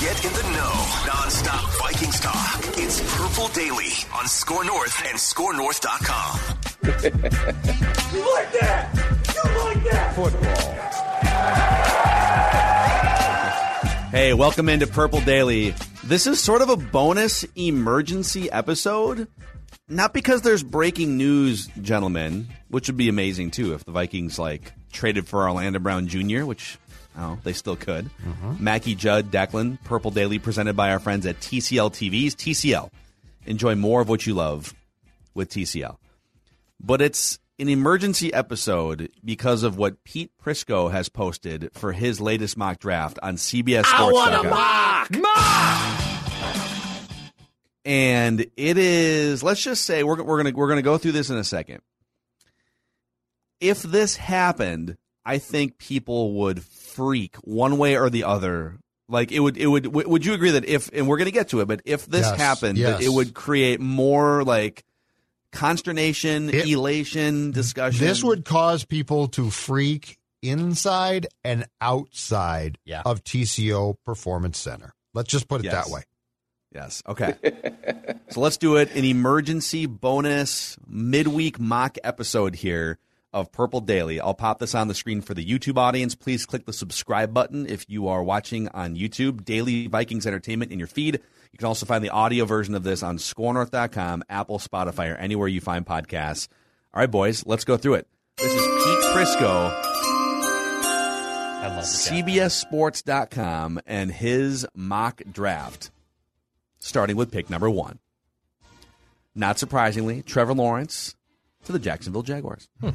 Get in the know. Non-stop Vikings talk. It's Purple Daily on SKOR North and SKORNorth.com. You like that? You like that? Football. Hey, welcome into Purple Daily. This is sort of a bonus emergency episode. Not because there's breaking news, gentlemen, which would be amazing too if the Vikings like traded for Orlando Brown Jr., which oh, they still could. Mm-hmm. Mackey Judd, Declan, Purple Daily, presented by our friends at TCL TVs. TCL, enjoy more of what you love with TCL. But it's an emergency episode because of what Pete Prisco has posted for his latest mock draft on CBS Sports. I want a mock! Mock! and it is let's just say we're, we're gonna we're gonna go through this in a second if this happened i think people would freak one way or the other like it would it would w- would you agree that if and we're gonna get to it but if this Yes, happened yes. it would create more like consternation It- elation discussion This would cause people to freak inside and outside Yeah. of TCO Performance Center. Let's just put it Yes. that way. Yes. Okay. so let's do it. An emergency bonus midweek mock episode here of Purple Daily. I'll pop this on the screen for the YouTube audience. Please click the subscribe button if you are watching on YouTube. Daily Vikings Entertainment in your feed. You can also find the audio version of this on skornorth.com, Apple, Spotify, or anywhere you find podcasts. All right, boys, let's go through it. This is Pete Prisco, I love. CBSSports.com, and his mock draft, starting with pick number one. Not surprisingly, Trevor Lawrence to the Jacksonville Jaguars. Hmm.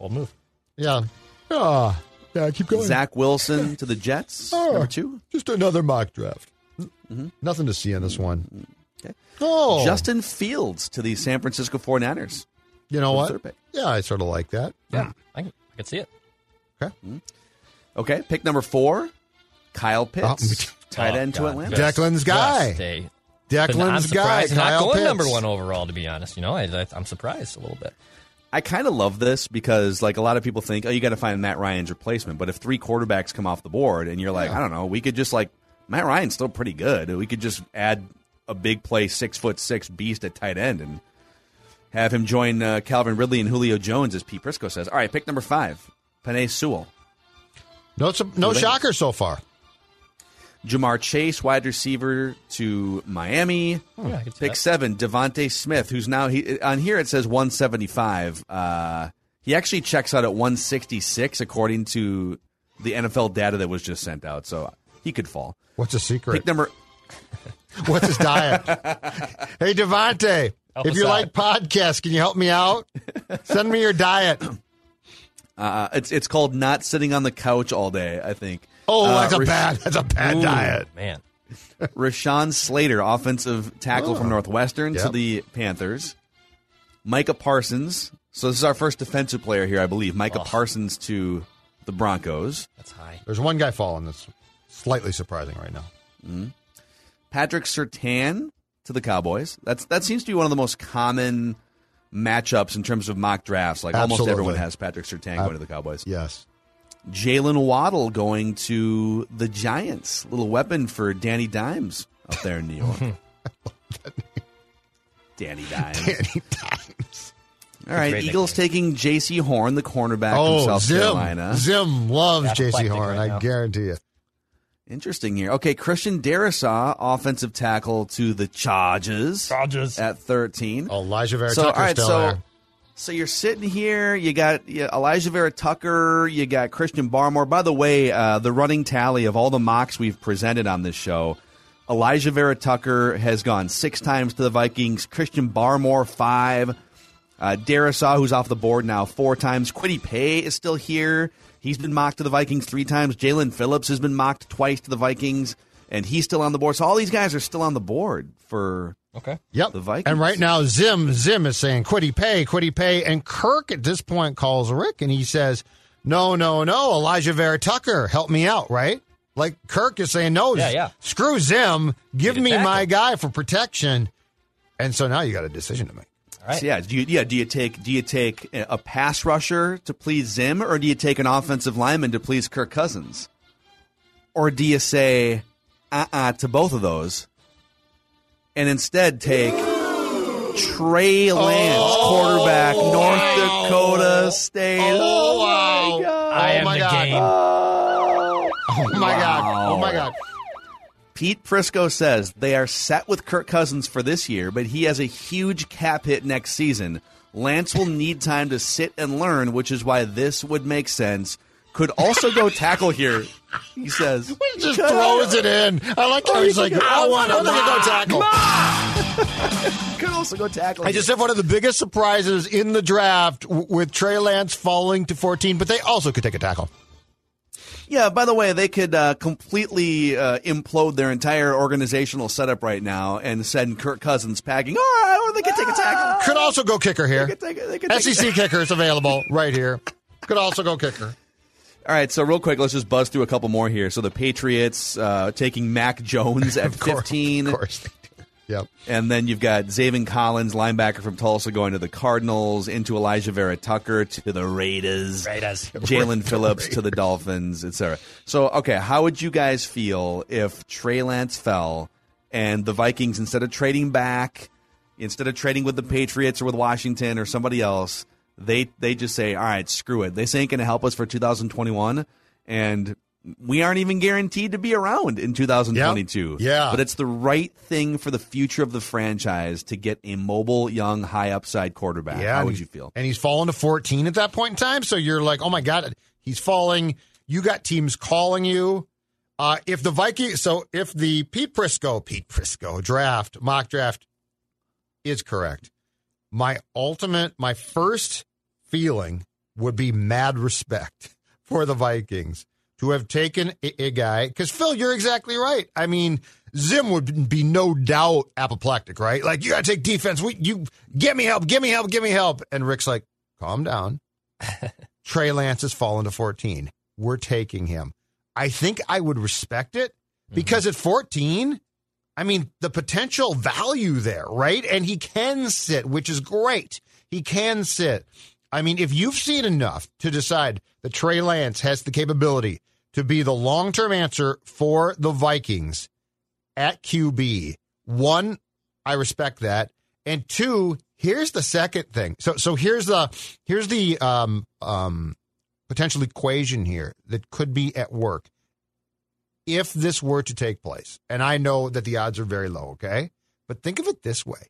Bold move. Yeah. Ah, yeah, keep going. Zach Wilson to the Jets, Oh. number two. Just another mock draft. Mm-hmm. Nothing to see in this one. Mm-hmm. Okay. Oh, Justin Fields to the San Francisco 49ers. you know what? Yeah, I sort of like that. Yeah, hmm. I can, I can see it. Okay. Mm-hmm. Okay, pick number four, Kyle Pitts, Oh, tight Oh, end to oh, God. Atlanta. Declan's guy. just Declan's guy, surprised he's not Kyle going Pitts. number one overall. To be honest, you know, I, I, I'm surprised a little bit. I kind of love this because, like, a lot of people think, oh, you got to find Matt Ryan's replacement. But if three quarterbacks come off the board and you're like, Yeah. I don't know, we could just, like, Matt Ryan's still pretty good. We could just add a big play, six foot six beast at tight end and have him join uh, Calvin Ridley and Julio Jones, as Pete Prisco says. All right, pick number five, Penei Sewell. No, no shocker so far. Ja'Marr Chase, wide receiver to Miami. Yeah, I can see Pick that. seven, DeVonta Smith, who's now he on here. It says 175. Uh, he actually checks out at 166 according to the NFL data that was just sent out. So he could fall. What's a secret? Pick number. What's his diet? hey, DeVonta, Help if you out. like podcasts, can you help me out? Send me your diet. Uh, it's it's called not sitting on the couch all day. I think. Oh, Uh, that's a Rash- bad. That's a bad Ooh, diet. man. Rashawn Slater, offensive tackle from Northwestern to the Panthers. Micah Parsons. So this is our first defensive player here, I believe. Micah Oh. Parsons to the Broncos. That's high. There's one guy falling that's slightly surprising right now. Patrick Surtain to the Cowboys. That's that seems to be one of the most common matchups in terms of mock drafts. Like almost everyone has Patrick Surtain Uh, going to the Cowboys. Yes. Jaylen Waddle going to the Giants. Little weapon for Danny Dimes up there in New York. Danny Dimes. Danny Dimes. All right, Great Eagles taking Jaycee Horn, the cornerback Oh, from South Zim. Carolina. Zim loves Jaycee Horn. right I guarantee you. Interesting here. Okay, Christian Darrisaw, offensive tackle to the Chargers. Chargers. at thirteen. Oh, Alijah Vera so all Tucker's right, still so there. So you're sitting here. You got Alijah Vera Tucker. You got Christian Barmore. By the way, uh, the running tally of all the mocks we've presented on this show, Alijah Vera Tucker has gone six times to the Vikings. Christian Barmore five. Uh, Darrisaw, who's off the board now, four times. Kwity Paye is still here. He's been mocked to the Vikings three times. Jaelan Phillips has been mocked twice to the Vikings, and he's still on the board. So all these guys are still on the board for Okay. Yep. the Vikings. And right now, Zim Zim is saying, "Kwity Paye, Kwity Paye." And Kirk at this point calls Rick and he says, "No, no, no, Alijah Vera Tucker, help me out." Right? Like Kirk is saying, "No, Yeah, yeah. screw Zim, give me tackle." my guy for protection." And so now you got a decision to make. All right. So yeah, do you yeah do you take do you take a pass rusher to please Zim, or do you take an offensive lineman to please Kirk Cousins, or do you say uh uh to both of those, and instead take Trey Lance, quarterback, North Dakota State? Oh, wow. my God. I am my the God. game. Oh my god! Oh my god! Pete Prisco says they are set with Kirk Cousins for this year, but he has a huge cap hit next season. Lance will need time to sit and learn, which is why this would make sense. Could also go tackle here, he says. He just throws it in. I like how he's like, "I want to go tackle." Could also go tackle. I just have one of the biggest surprises in the draft with Trey Lance falling to 14, but they also could take a tackle. Yeah, by the way, they could uh, completely uh, implode their entire organizational setup right now and send Kirk Cousins packing. All right, or they could take a tackle. Could also go kicker here. They could take, they could SEC kicker is available right here. Could also go kicker. All right, so real quick, let's just buzz through a couple more here. So the Patriots uh, taking Mac Jones at Of course, 15. Of course. Yep. And then you've got Zaven Collins, linebacker from Tulsa, going to the Cardinals, into Alijah Vera Tucker to the Raiders, Raiders. Jaelan Phillips to the Dolphins, etc. So, okay, how would you guys feel if Trey Lance fell and the Vikings, instead of trading back, instead of trading with the Patriots or with Washington or somebody else, they they just say, all right, screw it. This ain't going to help us for 2021, and we aren't even guaranteed to be around in 2022. Yeah. but it's the right thing for the future of the franchise to get a mobile, young, high upside quarterback. Yeah. how would you feel? And he's fallen to 14 at that point in time. So you're like, oh my God, he's falling. You got teams calling you. Uh, if the Vikings, so if the Pete Prisco, Pete Prisco draft, mock draft is correct, my ultimate, my first feeling would be mad respect for the Vikings to have taken a, a guy. Because, Phil, you're exactly right. I mean, Zim would be no doubt apoplectic, right? Like, you got to take defense. We, you Get me help, give me help, give me help. And Rick's like, calm down. Trey Lance has fallen to 14. We're taking him. I think I would respect it mm-hmm. because at 14, I mean, the potential value there, right? And he can sit, which is great. He can sit. I mean, if you've seen enough to decide that Trey Lance has the capability to be the long term answer for the Vikings at QB, one, I respect that. And two, here's the second thing. So so here's the here's the um um potential equation here that could be at work if this were to take place. And I know that the odds are very low, okay? But think of it this way.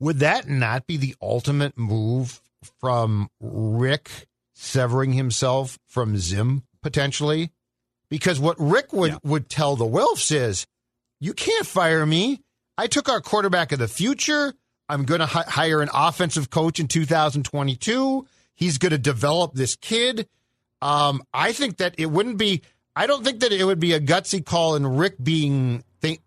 Would that not be the ultimate move from Rick severing himself from Zim potentially? Because what Rick would, Yeah. would tell the Wilfs is, you can't fire me. I took our quarterback of the future. I'm going to hi- hire an offensive coach in 2022. He's going to develop this kid. Um, I think that it wouldn't be. I don't think that it would be a gutsy call and Rick being think,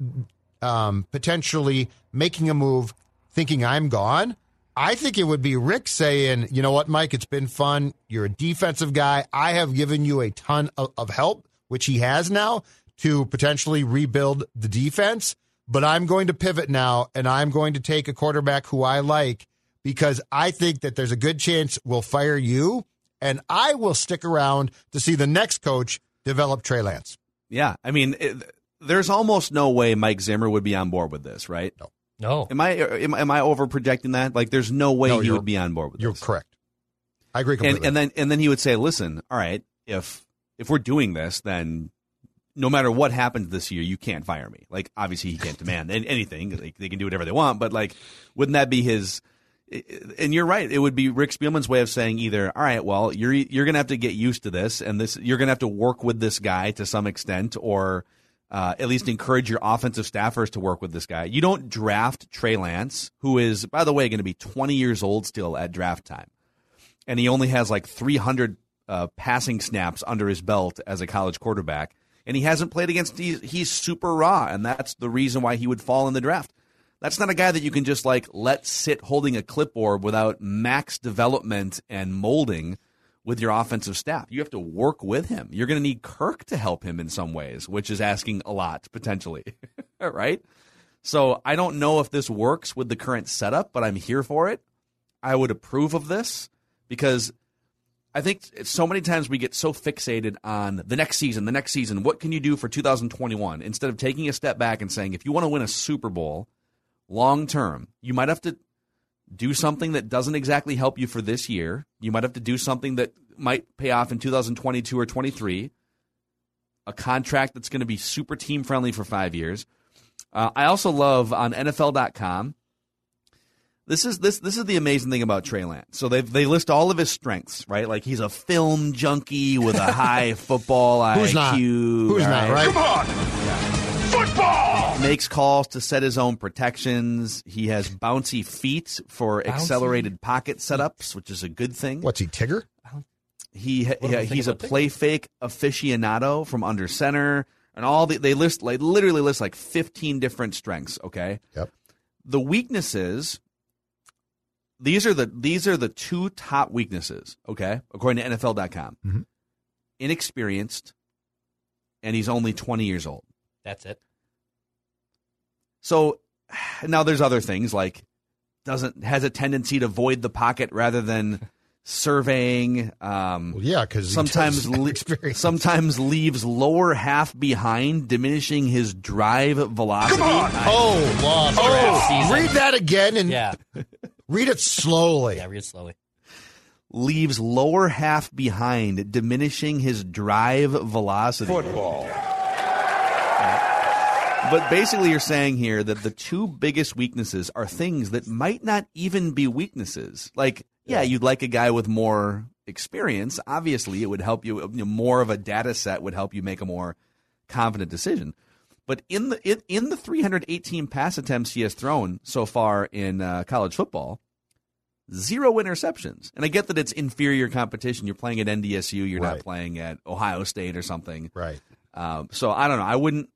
um, potentially making a move, thinking I'm gone. I think it would be Rick saying, "You know what, Mike? It's been fun. You're a defensive guy. I have given you a ton of, of help, which he has now to potentially rebuild the defense. But I'm going to pivot now, and I'm going to take a quarterback who I like because I think that there's a good chance we'll fire you, and I will stick around to see the next coach develop Trey Lance. Yeah, I mean, it, there's almost no way Mike Zimmer would be on board with this, right? No. No. Am I am, am I over projecting that? Like, there's no way No, he would be on board with this. You're this. correct. I agree completely. And, and then and then he would say, "Listen, all right, if if we're doing this, then no matter what happens this year, you can't fire me. Like obviously he can't demand anything. Like, they can do whatever they want, but like wouldn't that be his? And you're right. It would be Rick Spielman's way of saying either, all right, well, you're you're gonna have to get used to this, and this you're gonna have to work with this guy to some extent, or uh, at least encourage your offensive staffers to work with this guy. You don't draft Trey Lance, who is, by the way, going to be 20 years old still at draft time, and he only has like 300 uh, passing snaps under his belt as a college quarterback and he hasn't played against. He's, he's super raw, and that's the reason why he would fall in the draft. That's not a guy that you can just like let sit holding a clipboard without max development and molding with your offensive staff. You have to work with him. You're going to need Kirk to help him in some ways, which is asking a lot potentially, right? So I don't know if this works with the current setup, but I'm here for it. I would approve of this because I think so many times we get so fixated on the next season, the next season. What can you do for 2021? Instead of taking a step back and saying, if you want to win a Super Bowl long term, you might have to do something that doesn't exactly help you for this year. You might have to do something that might pay off in 2022 or 23. A contract that's going to be super team friendly for five years. Uh, I also love on NFL.com this is this this is the amazing thing about Trey Lance. So they they list all of his strengths, right? Like he's a film junkie with a high football Who's IQ. Not? Who's right? not? Right? Come on! Football! Makes calls to set his own protections. He has bouncy feet for accelerated pocket setups, which is a good thing. What's he, Tigger? He What do we yeah, he's a about Tigger? play fake aficionado from under center, and all the, they list like literally list like fifteen different strengths. Okay, Yep. the weaknesses these are the these are the two top weaknesses okay according to nfl.com Mhm. inexperienced and he's only 20 years old That's it. So now there's other things like doesn't has a tendency to void the pocket rather than surveying um Well, yeah, because sometimes le- sometimes leaves lower half behind diminishing his drive velocity Oh, lost. Draft Oh, season. read that again and Yeah. read it slowly. Yeah, read it slowly. leaves lower half behind, diminishing his drive velocity. Football. But basically, you're saying here that the two biggest weaknesses are things that might not even be weaknesses. Like, yeah, you'd like a guy with more experience. Obviously, it would help you. you know, more of a data set would help you make a more confident decision. But in the in, in the 318 pass attempts he has thrown so far in uh, college football, zero interceptions. And I get that it's inferior competition. You're playing at NDSU. You're not playing at Ohio State or something. Right. Um, so I don't know. I wouldn't.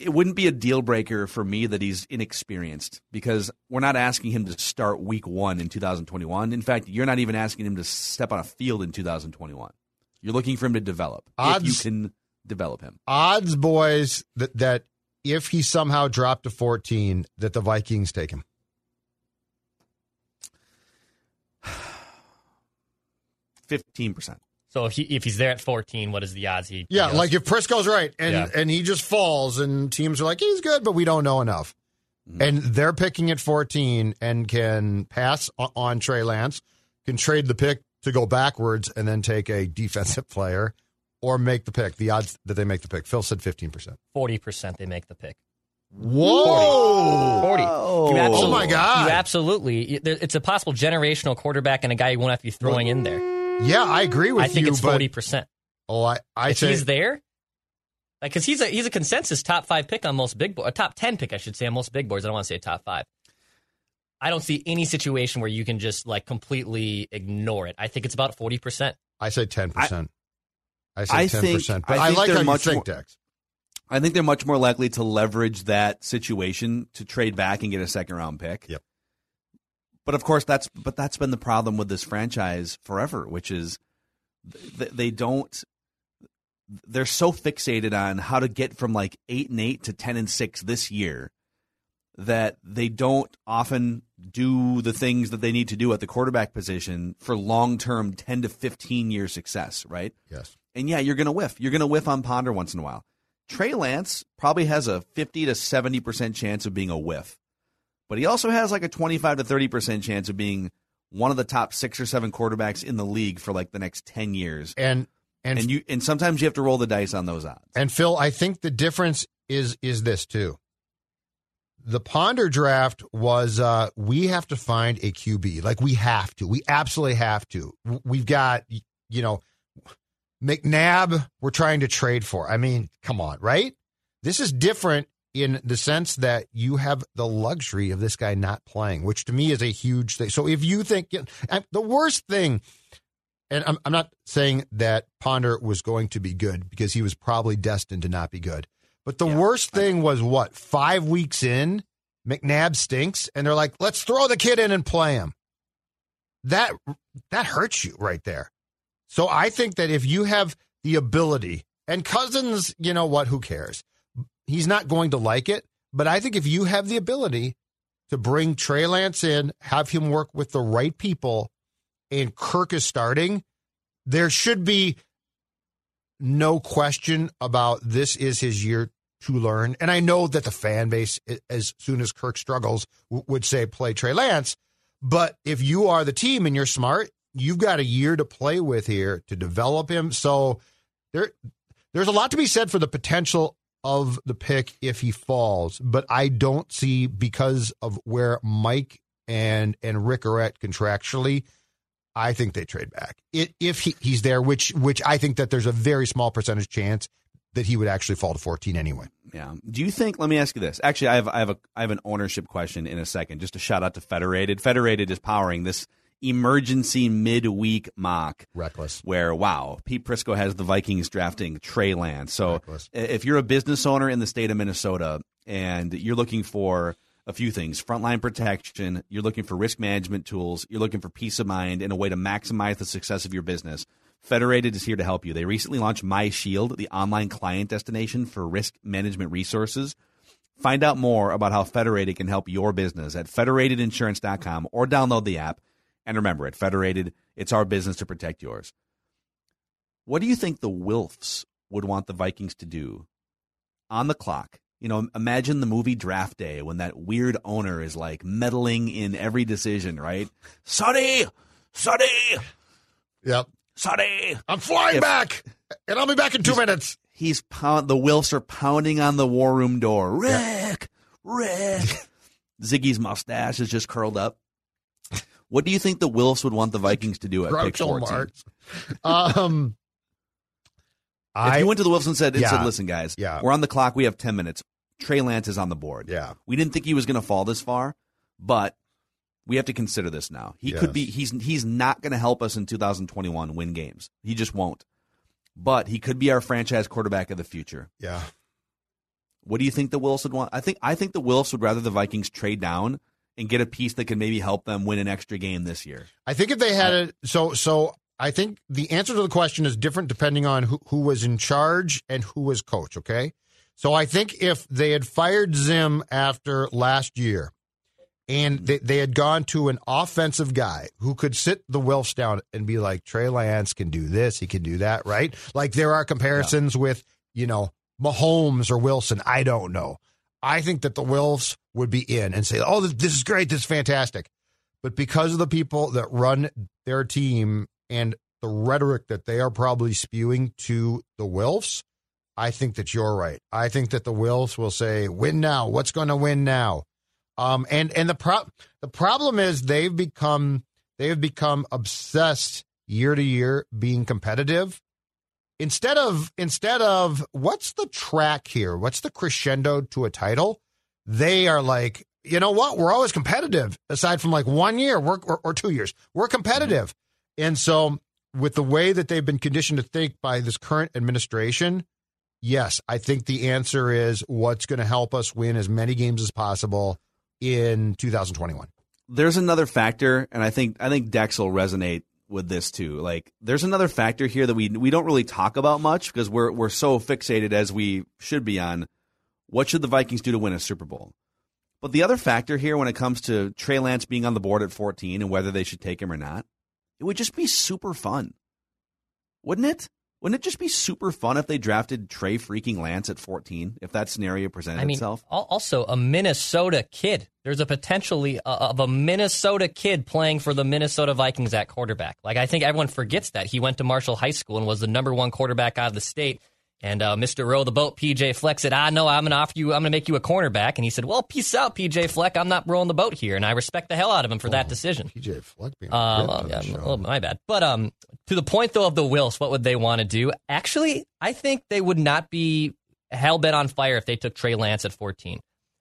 It, wouldn't be a deal breaker for me that he's inexperienced because we're not asking him to start week one in 2021. In fact, you're not even asking him to step on a field in 2021. You're looking for him to develop if you Odds- can develop him. Odds, boys, that, that if he somehow dropped to 14, that the Vikings take him. Fifteen percent. So if he if he's there at 14, what is the odds he? Yeah, he goes? like if Prisco's right and Yeah. and he just falls and teams are like he's good, but we don't know enough, Mm-hmm. and they're picking at fourteen and can pass on Trey Lance, can trade the pick to go backwards and then take a defensive player, or make the pick. The odds that they make the pick, Phil said fifteen percent. 40% they make the pick. Whoa! 40. You Oh my God. You absolutely. It's a possible generational quarterback and a guy you won't have to be throwing in there. Yeah, I agree with you. I think you. it's 40%. Oh, I I if say he's there, like, because he's a he's a consensus top five pick on most big boards, a top ten pick, I should say, on most big boards. I don't want to say top five. I don't see any situation where you can just like completely ignore it. I think it's about forty percent. I say ten percent. I say ten percent. But I, think like they're how you much think, more- Dex. I think they're much more likely to leverage that situation to trade back and get a second round pick. Yep. But of course, that's but that's been the problem with this franchise forever, which is th- they don't. They're so fixated on how to get from like eight and eight to ten and six this year that they don't often do the things that they need to do at the quarterback position for long term ten to fifteen year success. Right. Yes. And yeah, you're going to whiff. You're going to whiff on Ponder once in a while. Trey Lance probably has a 50 to 70% chance of being a whiff. But he also has like a 25 to 30% chance of being one of the top 6 or 7 quarterbacks in the league for like the next 10 years. And And, And you and sometimes you have to roll the dice on those odds. and Phil, I think the difference is is this too. The Ponder draft was uh we have to find a QB. Like we have to. We absolutely have to. We've got you know McNabb we're trying to trade for. I mean, come on, right? This is different in the sense that you have the luxury of this guy not playing, which to me is a huge thing. So if you think the worst thing and I'm, I'm not saying that Ponder was going to be good because he was probably destined to not be good. But the worst thing was what? Five weeks in, McNabb stinks, and they're like, let's throw the kid in and play him. That that hurts you right there. So I think that if you have the ability, and Cousins, you know what, who cares? He's not going to like it. But I think if you have the ability to bring Trey Lance in, have him work with the right people, and Kirk is starting, there should be no question about this is his year to learn. And I know that the fan base, as soon as Kirk struggles, would say play Trey Lance. But if you are the team and you're smart, you've got a year to play with here to develop him. So there, there's a lot to be said for the potential of the pick if he falls. But I don't see because of where Mike and and Rick are at contractually. I think they trade back it, if he, he's there, which which I think that there's a very small percentage chance that he would actually fall to 14 anyway. Yeah. Do you think? Let me ask you this. Actually, I have I have a I have an ownership question in a second. Just a shout out to Federated. Federated is powering this emergency midweek mock. Reckless. Where wow, Pete Prisco has the Vikings drafting Trey Lance. So Reckless. if you're a business owner in the state of Minnesota and you're looking for a few things frontline protection, you're looking for risk management tools, you're looking for peace of mind and a way to maximize the success of your business. Federated is here to help you. They recently launched My Shield, the online client destination for risk management resources. Find out more about how Federated can help your business at federatedinsurance.com or download the app. And remember, at Federated, it's our business to protect yours. What do you think the Wilfs would want the Vikings to do on the clock? You know, imagine the movie Draft Day when that weird owner is like meddling in every decision, right? Sonny, Sonny, Yep. Sonny. I'm flying If- back, and I'll be back in two minutes. He's pound. The Wilfs are pounding on the war room door. Rick, Rick. Zygi's mustache is just curled up. What do you think the Wilfs would want the Vikings to do at pick Groucho 14? Marx. Um, If you went to the Wilfs and said, and said, "Listen, guys, Yeah. we're on the clock. We have ten minutes. Trey Lance is on the board. Yeah. we didn't think he was going to fall this far, but we have to consider this now. He could be. He's he's not going to help us in 2021 win games. He just won't. But he could be our franchise quarterback of the future. yeah. What do you think the Wilfs would want? I think I think the Wilfs would rather the Vikings trade down and get a piece that can maybe help them win an extra game this year. I think if they had uh, it, so so I think the answer to the question is different depending on who, who was in charge and who was coach. Okay, so I think if they had fired Zim after last year, and mm-hmm. they, they had gone to an offensive guy who could sit the Wilfs down and be like, Trey Lance can do this, he can do that, right? Like there are comparisons with you know Mahomes or Wilson. I don't know. I think that the Wilfs would be in and say, "Oh, this, is great, this is fantastic." But because of the people that run their team and the rhetoric that they are probably spewing to the Wilfs, I think that you're right. I think that the Wilfs will say, "Win now. What's going to win now?" Um, and and the pro- the problem is they've become they've become obsessed year to year being competitive instead of instead of what's the track here? What's the crescendo to a title? They are like, you know what? We're always competitive. Aside from like one year, or, or two years, we're competitive. Mm-hmm. And so, with the way that they've been conditioned to think by this current administration, yes, I think the answer is what's going to help us win as many games as possible in 2021. There's another factor, and I think I think Dex will resonate with this too. Like, there's another factor here that we we don't really talk about much because we're we're so fixated as we should be on what should the Vikings do to win a Super Bowl. But the other factor here, when it comes to Trey Lance being on the board at 14 and whether they should take him or not, it would just be super fun, wouldn't it? Wouldn't it just be super fun if they drafted Trey freaking Lance at 14 if that scenario presented I mean, itself? also a Minnesota kid. There's a potentially uh, of a Minnesota kid playing for the Minnesota Vikings at quarterback. Like I think everyone forgets that he went to Marshall High School and was the number one quarterback out of the state. And uh, Mr. Row the boat, PJ Fleck said, "Ah, no, I'm going to offer you. I'm going to make you a cornerback." And he said, "Well, peace out, PJ Fleck. I'm not rowing the boat here." And I respect the hell out of him for that decision. PJ Fleck being Uh, ripped well, yeah, oh, my bad. But um, to the point though of the Wilfs, what would they want to do? Actually, I think they would not be hell bent on fire if they took Trey Lance at 14.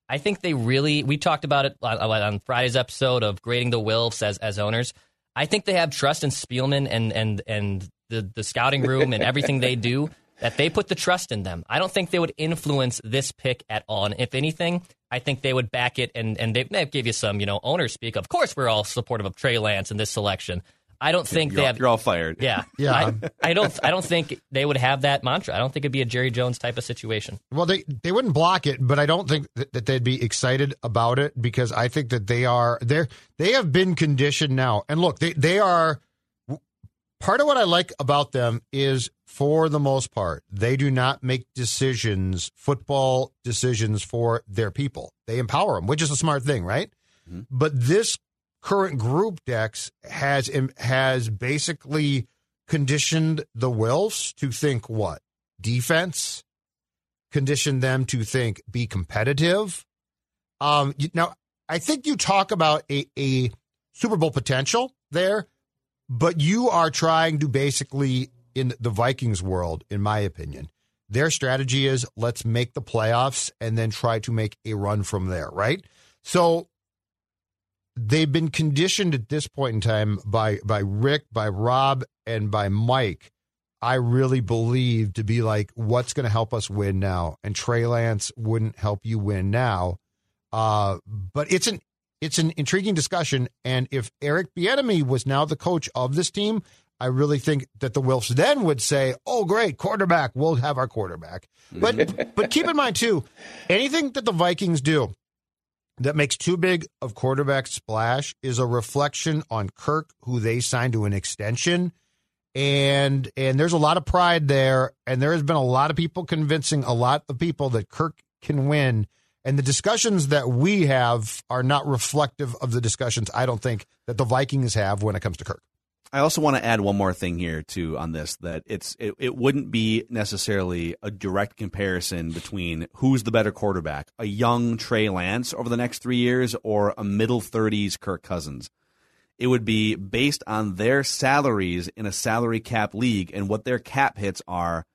I think they really. We talked about it on, on Friday's episode of grading the Wilfs as as owners. I think they have trust in Spielman and and and the the scouting room and everything they do. That they put the trust in them. I don't think they would influence this pick at all. And if anything, I think they would back it and and they may give you some, you know, owner speak. Of course, we're all supportive of Trey Lance in this selection. I don't think you're, they all, have. you're all fired. Yeah, Yeah. I, I don't. I don't think they would have that mantra. I don't think it'd be a Jerry Jones type of situation. Well, they they wouldn't block it, but I don't think that, that they'd be excited about it because I think that they are they are they have been conditioned now. And look, they they are part of what I like about them is for the most part they do not make decisions, football decisions for their people. They empower them, which is a smart thing, right? But this current group Dex has has basically conditioned the Wilfs to think what defense conditioned them to think be competitive. Um, you, now, I think you talk about a, a Super Bowl potential there, but you are trying to basically, in the Vikings world, in my opinion, their strategy is let's make the playoffs and then try to make a run from there, right? So they've been conditioned at this point in time by by Rick, by Rob, and by Mike. I really believe to be like, what's going to help us win now? And Trey Lance wouldn't help you win now. Uh, but it's an it's an intriguing discussion. And if Eric Bieniemy was now the coach of this team, I really think that the Wilfs then would say, "Oh, great, quarterback, we'll have our quarterback." But but keep in mind too, anything that the Vikings do that makes too big of quarterback splash is a reflection on Kirk, who they signed to an extension. And and there's a lot of pride there, and there has been a lot of people convincing a lot of people that Kirk can win. And the discussions that we have are not reflective of the discussions I don't think that the Vikings have when it comes to Kirk. I also want to add one more thing here too on this that it's it, it wouldn't be necessarily a direct comparison between who's the better quarterback, a young Trey Lance over the next 3 years or a middle 30s Kirk Cousins. It would be based on their salaries in a salary cap league and what their cap hits are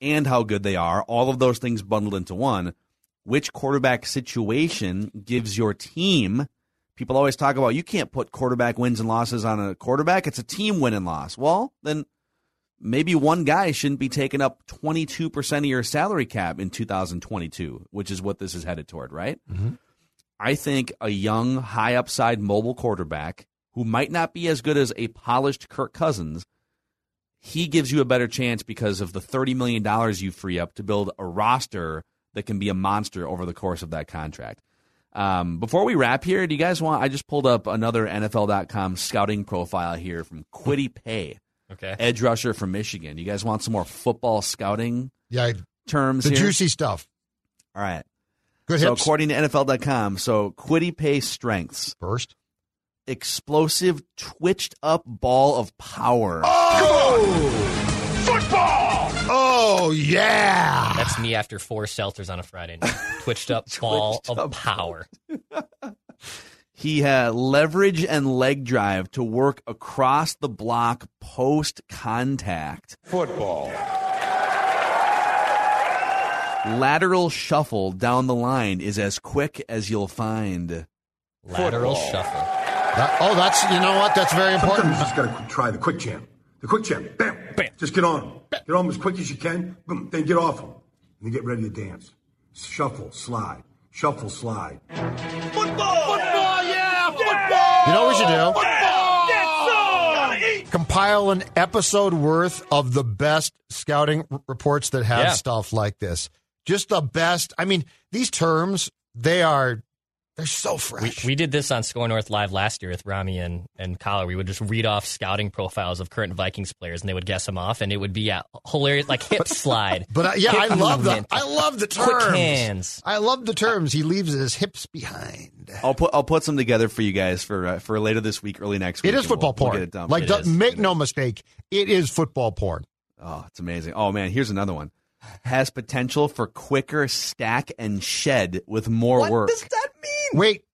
and how good they are, all of those things bundled into one. Which quarterback situation gives your team People always talk about you can't put quarterback wins and losses on a quarterback. It's a team win and loss. Well, then maybe one guy shouldn't be taking up 22% of your salary cap in 2022, which is what this is headed toward, right? Mm-hmm. I think a young, high upside mobile quarterback who might not be as good as a polished Kirk Cousins, he gives you a better chance because of the $30 million you free up to build a roster that can be a monster over the course of that contract. Um, before we wrap here, do you guys want? I just pulled up another NFL.com scouting profile here from Kwity Paye, Okay. edge rusher from Michigan. You guys want some more football scouting Yeah, terms the here? juicy stuff. All right. Good so hips. according to NFL.com, so Kwity Paye strengths: First. explosive, twitched up ball of power. Oh Oh, yeah. That's me after four seltzers on a Friday night. Twitched up ball Twitched of power. He had leverage and leg drive to work across the block post contact. Football. Lateral shuffle down the line is as quick as you'll find. Lateral Football. shuffle. That- oh, that's you know what? That's very Sometimes important. you just gotta try the quick jam. The quick jam. Bam. Bam. Just get on 'em. Get on 'em as quick as you can. Boom. Then get off them. And then get ready to dance. Shuffle, slide. Shuffle, slide. Football! Football, yeah! yeah. Football! You know what we should do? Compile an episode worth of the best scouting r- reports that have Yeah. stuff like this. Just the best. I mean, these terms, they are They're so We, fresh. we did this on SKOR North Live last year with Rami and, and Collar. We would just read off scouting profiles of current Vikings players, and they would guess them off, and it would be yeah, hilarious, like hip slide. but uh, yeah, hip I love the I love the terms. quick hands. I love the terms. He leaves his hips behind. I'll put I'll put some together for you guys for uh, for later this week, early next week. It is and we'll- football we'll porn. get it done. like, It do- is. make no mistake, it is football porn. Oh, it's amazing. Oh man, here's another one. Has potential for quicker stack and shed with more work. What does that mean? Wait,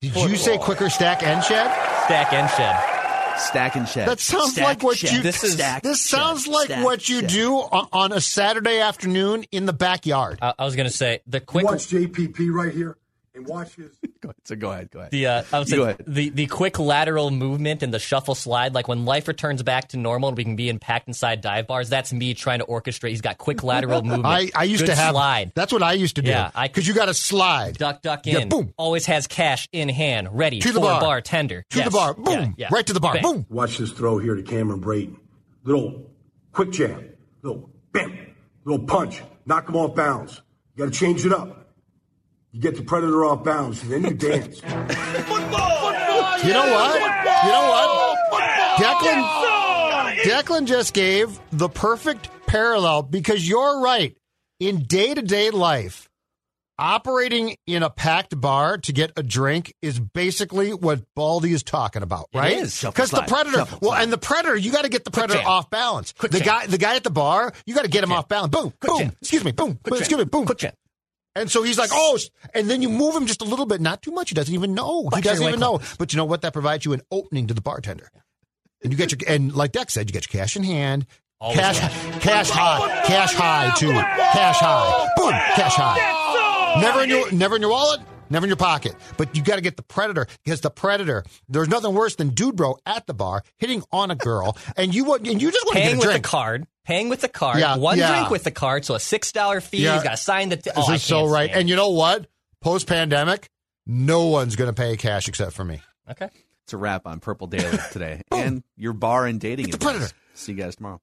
did you say quicker stack and shed? Stack and shed. Stack and shed. That sounds Stack, like what shed, you. This is- stack, This shed, sounds like stack, what you shed. do on, on a Saturday afternoon in the backyard. I, I was gonna say the quick. Watch JPP right here and watch his. Go ahead. So go ahead. Go ahead. The uh, I would say go ahead. the the quick lateral movement and the shuffle slide, like when life returns back to normal, and we can be in packed inside dive bars. That's me trying to orchestrate. He's got quick lateral movement. I, I used Good to have slide. That's what I used to do. Yeah, I- because you got to slide Duck, duck Yeah, in. boom. Always has cash in hand, ready To the for bar. bartender. to Yes. the bar. Boom, yeah. right to the bar. Bang. Boom. Watch this throw here to Cameron Brayton. Little quick jab. Little bam. Little punch. Knock him off bounds. You got to change it up. You get the predator off bounds, and then you dance. You know what? You know what? Declan, Declan just gave the perfect parallel because you're right. In day to day life, operating in a packed bar to get a drink is basically what Baldy is talking about, right? is. Because the predator, Shuffle well, slide. and the predator, you got to get the predator jam. off balance. Quick the jam. guy, the guy at the bar, you got to get him off balance. Boom, boom. jam. Excuse me, boom. Quick Excuse me, boom. Quick jam. And so he's like, oh, and then you move him just a little bit, not too much. He doesn't even know. He doesn't even White know. But you know what? That provides you an opening to the bartender. And you get your, and like Deck said, you get your cash in hand. Always cash, cash. cash high, cash high too. Cash high, boom, cash high. Never in your, never in your wallet, never in your pocket. But you got to get the predator because the predator. There's nothing worse than dude bro at the bar hitting on a girl, and you want, and you just want to get Paying a with the drink. card. Paying with the card. Yeah, One yeah. drink with the card, so a six dollar fee. Yeah. He's got to sign the. T- This oh, I is so right. And you know what? Post pandemic, no one's going to pay cash except for me. okay. It's a wrap on Purple Daily today, and your bar and dating. Get the predator. See you guys tomorrow.